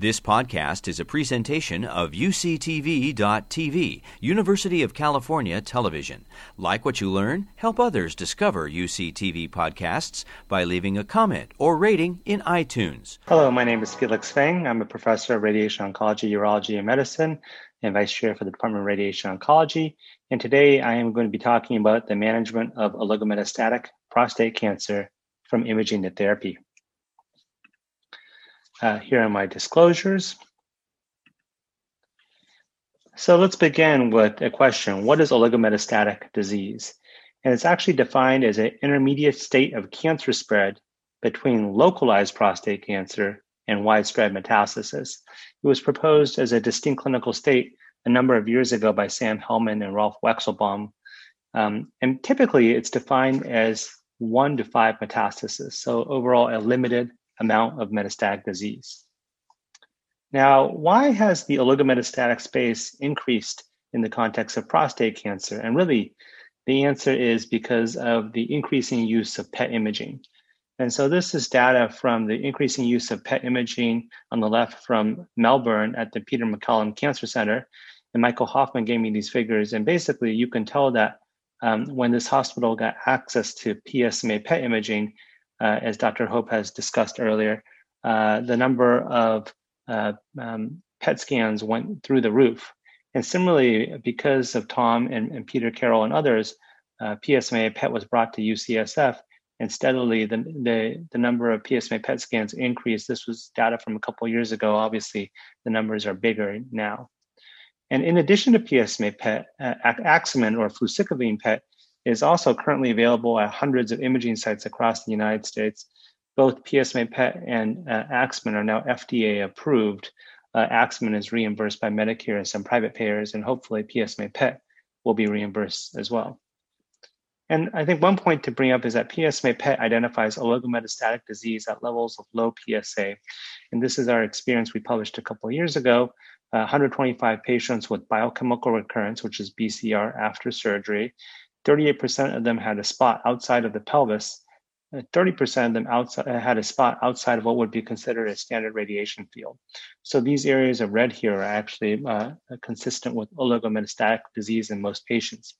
This podcast is a presentation of UCTV.tv, University of California Television. Like what you learn, help others discover UCTV podcasts by leaving a comment or rating in iTunes. Hello, my name is Felix Feng. I'm a professor of radiation oncology, urology, and medicine, and vice chair for the Department of Radiation Oncology. And today I am going to be talking about the management of oligometastatic prostate cancer from imaging to therapy. Uh, here are my disclosures. So let's begin with a question. What is oligometastatic disease? And it's actually defined as an intermediate state of cancer spread between localized prostate cancer and widespread metastasis. It was proposed as a distinct clinical state a number of years ago by Sam Hellman and Ralph Weichselbaum. Um, and typically it's defined as one to five metastases. So overall, a limited amount of metastatic disease. Now, why has the oligometastatic space increased in the context of prostate cancer? And really, the answer is because of the increasing use of PET imaging. And so this is data from the increasing use of PET imaging on the left from Melbourne at the Peter MacCallum Cancer Center. And Michael Hofman gave me these figures. And basically, you can tell that um, when this hospital got access to PSMA PET imaging, uh, as Dr. Hope has discussed earlier, uh, the number of uh, um, PET scans went through the roof. And similarly, because of Tom and, and Peter Carroll and others, uh, PSMA PET was brought to UCSF, and steadily the, the, the number of PSMA PET scans increased. This was data from a couple years ago. Obviously, the numbers are bigger now. And in addition to PSMA PET, uh, Axumin or fluciclovine PET is also currently available at hundreds of imaging sites across the United States. Both PSMA PET and uh, Axumin are now FDA approved. Uh, Axumin is reimbursed by Medicare and some private payers, and hopefully PSMA PET will be reimbursed as well. And I think one point to bring up is that PSMA PET identifies oligometastatic disease at levels of low PSA. And this is our experience we published a couple years ago. Uh, 125 patients with biochemical recurrence, which is BCR after surgery, 38% of them had a spot outside of the pelvis. 30% of them outside, had a spot outside of what would be considered a standard radiation field. So these areas of red here are actually uh, consistent with oligometastatic disease in most patients.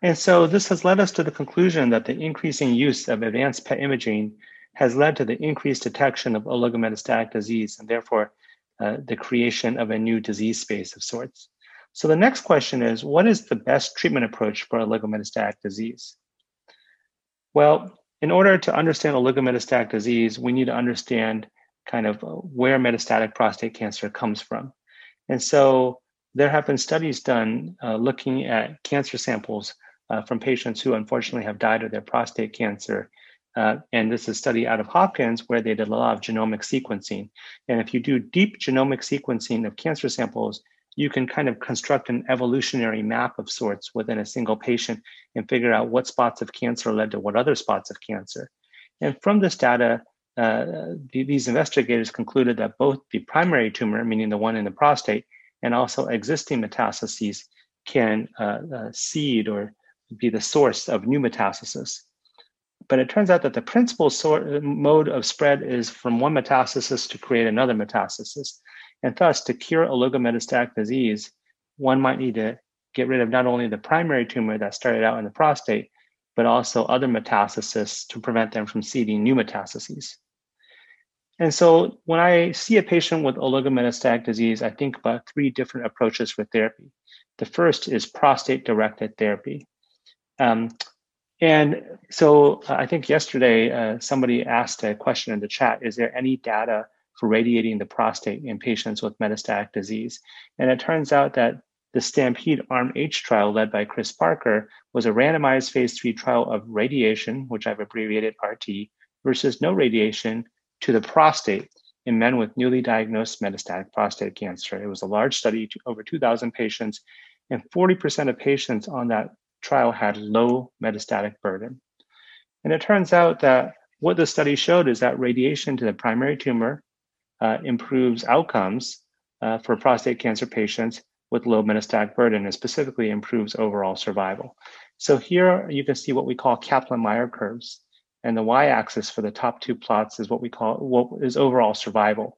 And so this has led us to the conclusion that the increasing use of advanced PET imaging has led to the increased detection of oligometastatic disease and therefore uh, the creation of a new disease space of sorts. So the next question is, what is the best treatment approach for oligometastatic disease? Well, in order to understand oligometastatic disease, we need to understand kind of where metastatic prostate cancer comes from. And so there have been studies done uh, looking at cancer samples uh, from patients who unfortunately have died of their prostate cancer. Uh, and this is a study out of Hopkins where they did a lot of genomic sequencing. And if you do deep genomic sequencing of cancer samples, you can kind of construct an evolutionary map of sorts within a single patient and figure out what spots of cancer led to what other spots of cancer. And from this data, uh, the, these investigators concluded that both the primary tumor, meaning the one in the prostate, and also existing metastases can uh, uh, seed or be the source of new metastasis. But it turns out that the principal sort, mode of spread is from one metastasis to create another metastasis. And thus, to cure oligometastatic disease, one might need to get rid of not only the primary tumor that started out in the prostate, but also other metastases to prevent them from seeding new metastases. And so when I see a patient with oligometastatic disease, I think about three different approaches for therapy. The first is prostate directed therapy. Um, and so I think yesterday uh, somebody asked a question in the chat Is there any data for radiating the prostate in patients with metastatic disease. And it turns out that the Stampede Arm H trial, led by Chris Parker, was a randomized phase three trial of radiation, which I've abbreviated RT, versus no radiation to the prostate in men with newly diagnosed metastatic prostate cancer. It was a large study, to over 2,000 patients, and 40% of patients on that trial had low metastatic burden. And it turns out that what the study showed is that radiation to the primary tumor uh, improves outcomes uh, for prostate cancer patients with low metastatic burden and specifically improves overall survival. So here you can see what we call Kaplan-Meier curves. and the y-axis for the top two plots is what we call what is overall survival.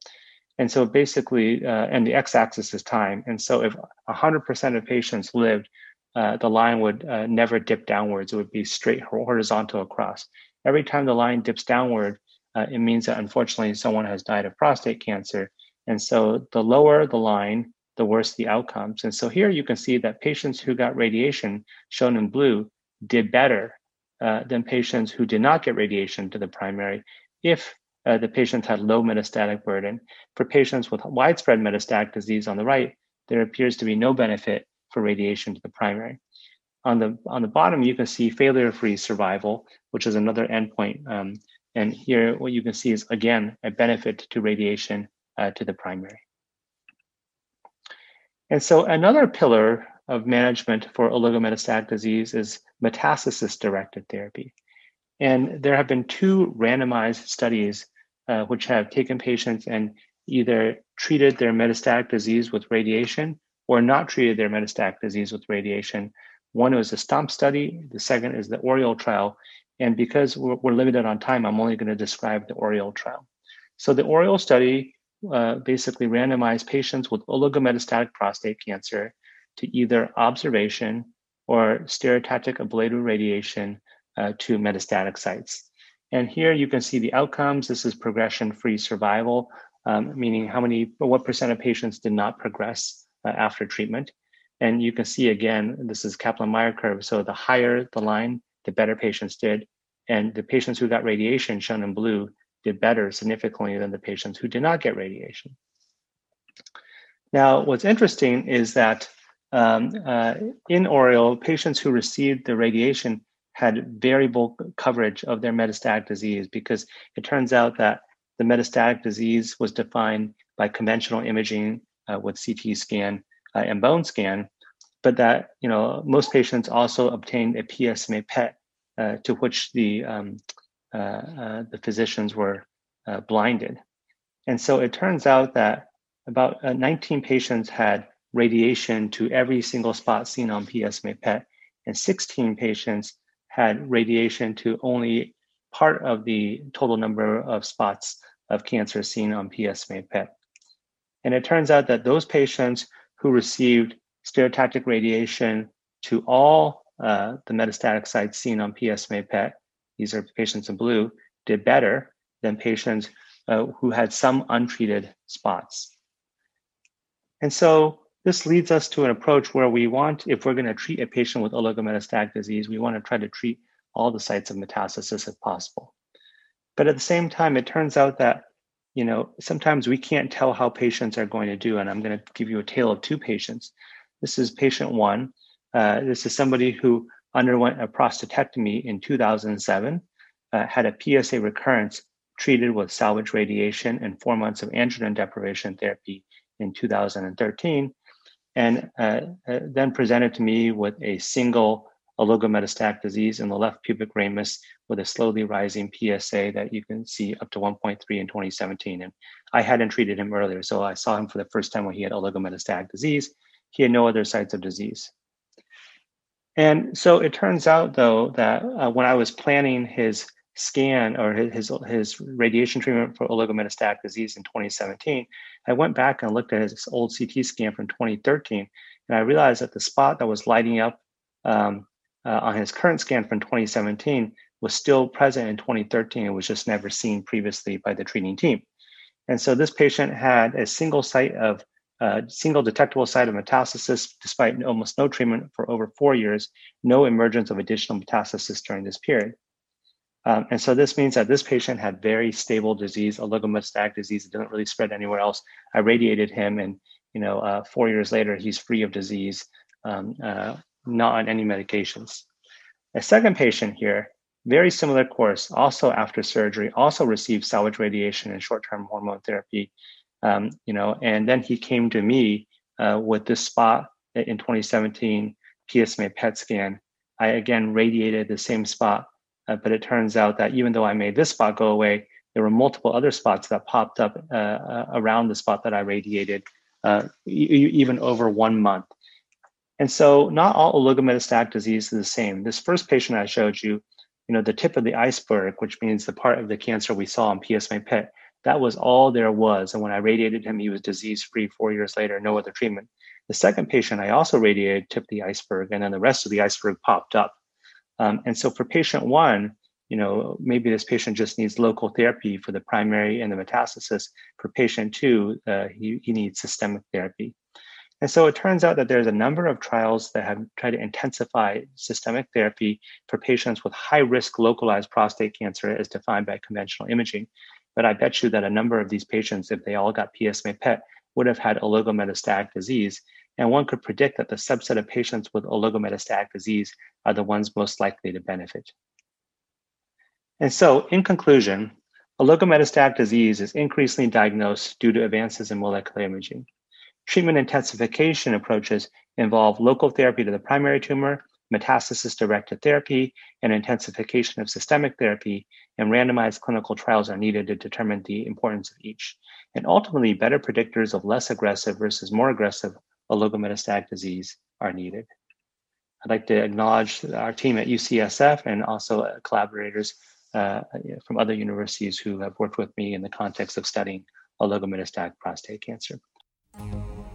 And so basically, uh, and the x-axis is time. And so if 100% of patients lived, uh, the line would uh, never dip downwards. It would be straight horizontal across. Every time the line dips downward, uh, it means that unfortunately someone has died of prostate cancer. And so the lower the line, the worse the outcomes. And so here you can see that patients who got radiation, shown in blue, did better uh, than patients who did not get radiation to the primary if uh, the patients had low metastatic burden. For patients with widespread metastatic disease on the right, there appears to be no benefit for radiation to the primary. On the, on the bottom, you can see failure-free survival, which is another endpoint. Um, and here, what you can see is, again, a benefit to radiation uh, to the primary. And so another pillar of management for oligometastatic disease is metastasis-directed therapy. And there have been two randomized studies uh, which have taken patients and either treated their metastatic disease with radiation or not treated their metastatic disease with radiation. One was the STOMP study, the second is the ORIOLE trial. And because we're, limited on time, I'm only going to describe the ORIOLE trial. So the ORIOLE study uh, basically randomized patients with oligometastatic prostate cancer to either observation or stereotactic ablative radiation uh, to metastatic sites. And here you can see the outcomes. This is progression-free survival, um, meaning how many, what percent of patients did not progress uh, after treatment. And you can see again, this is Kaplan-Meier curve. So the higher the line, the better patients did. And the patients who got radiation, shown in blue, did better significantly than the patients who did not get radiation. Now, what's interesting is that um, uh, in ORIOLE, patients who received the radiation had variable coverage of their metastatic disease because it turns out that the metastatic disease was defined by conventional imaging uh, with CT scan uh, and bone scan, but that you know most patients also obtained a PSMA PET uh, to which the um, uh, uh, the physicians were uh, blinded. And so it turns out that about uh, 19 patients had radiation to every single spot seen on PSMA PET, and 16 patients had radiation to only part of the total number of spots of cancer seen on PSMA PET. And it turns out that those patients who received stereotactic radiation to all uh, the metastatic sites seen on PSMA PET these are patients in blue, did better than patients uh, who had some untreated spots. And so this leads us to an approach where we want, if we're going to treat a patient with oligometastatic disease, we want to try to treat all the sites of metastasis if possible. But at the same time, it turns out that you know sometimes we can't tell how patients are going to do. And I'm going to give you a tale of two patients. This is patient one. Uh, this is somebody who underwent a prostatectomy in 2007, uh, had a PSA recurrence treated with salvage radiation and four months of androgen deprivation therapy in 2013, and uh, uh, then presented to me with a single oligometastatic disease in the left pubic ramus with a slowly rising PSA that you can see up to 1.3 in 2017. And I hadn't treated him earlier, so I saw him for the first time when he had oligometastatic disease. He had no other sites of disease. And so it turns out, though, that uh, when I was planning his scan or his, his radiation treatment for oligometastatic disease in 2017, I went back and looked at his old CT scan from 2013, and I realized that the spot that was lighting up um, uh, on his current scan from 2017 was still present in 2013. It was just never seen previously by the treating team. And so this patient had a single site of uh, single detectable site of metastasis despite almost no treatment for over four years, no emergence of additional metastasis during this period. Um, and so this means that this patient had very stable disease, oligometastatic disease. It didn't really spread anywhere else. I radiated him, and you know, uh, four years later, he's free of disease, um, uh, not on any medications. A second patient here, very similar course, also after surgery, also received salvage radiation and short-term hormone therapy, um, you know, and then he came to me uh, with this spot in 2017 PSMA PET scan. I again radiated the same spot, uh, but it turns out that even though I made this spot go away, there were multiple other spots that popped up uh, uh around the spot that I radiated, uh, e- even over one month. And so, not all oligometastatic disease is the same. This first patient I showed you you know, the tip of the iceberg, which means the part of the cancer we saw on PSMA PET, that was all there was. And when I radiated him, he was disease free four years later, no other treatment. The second patient I also radiated tipped the iceberg, and then the rest of the iceberg popped up. Um, and so for patient one, you know, maybe this patient just needs local therapy for the primary and the metastasis. For patient two, uh, he, he needs systemic therapy. And so it turns out that there's a number of trials that have tried to intensify systemic therapy for patients with high risk localized prostate cancer as defined by conventional imaging. But I bet you that a number of these patients, if they all got PSMA PET, would have had oligometastatic disease. And one could predict that the subset of patients with oligometastatic disease are the ones most likely to benefit. And so, in conclusion, oligometastatic disease is increasingly diagnosed due to advances in molecular imaging. Treatment intensification approaches involve local therapy to the primary tumor, metastasis directed therapy, and intensification of systemic therapy, and randomized clinical trials are needed to determine the importance of each. And ultimately, better predictors of less aggressive versus more aggressive oligometastatic disease are needed. I'd like to acknowledge our team at UCSF and also uh, collaborators uh, from other universities who have worked with me in the context of studying oligometastatic prostate cancer.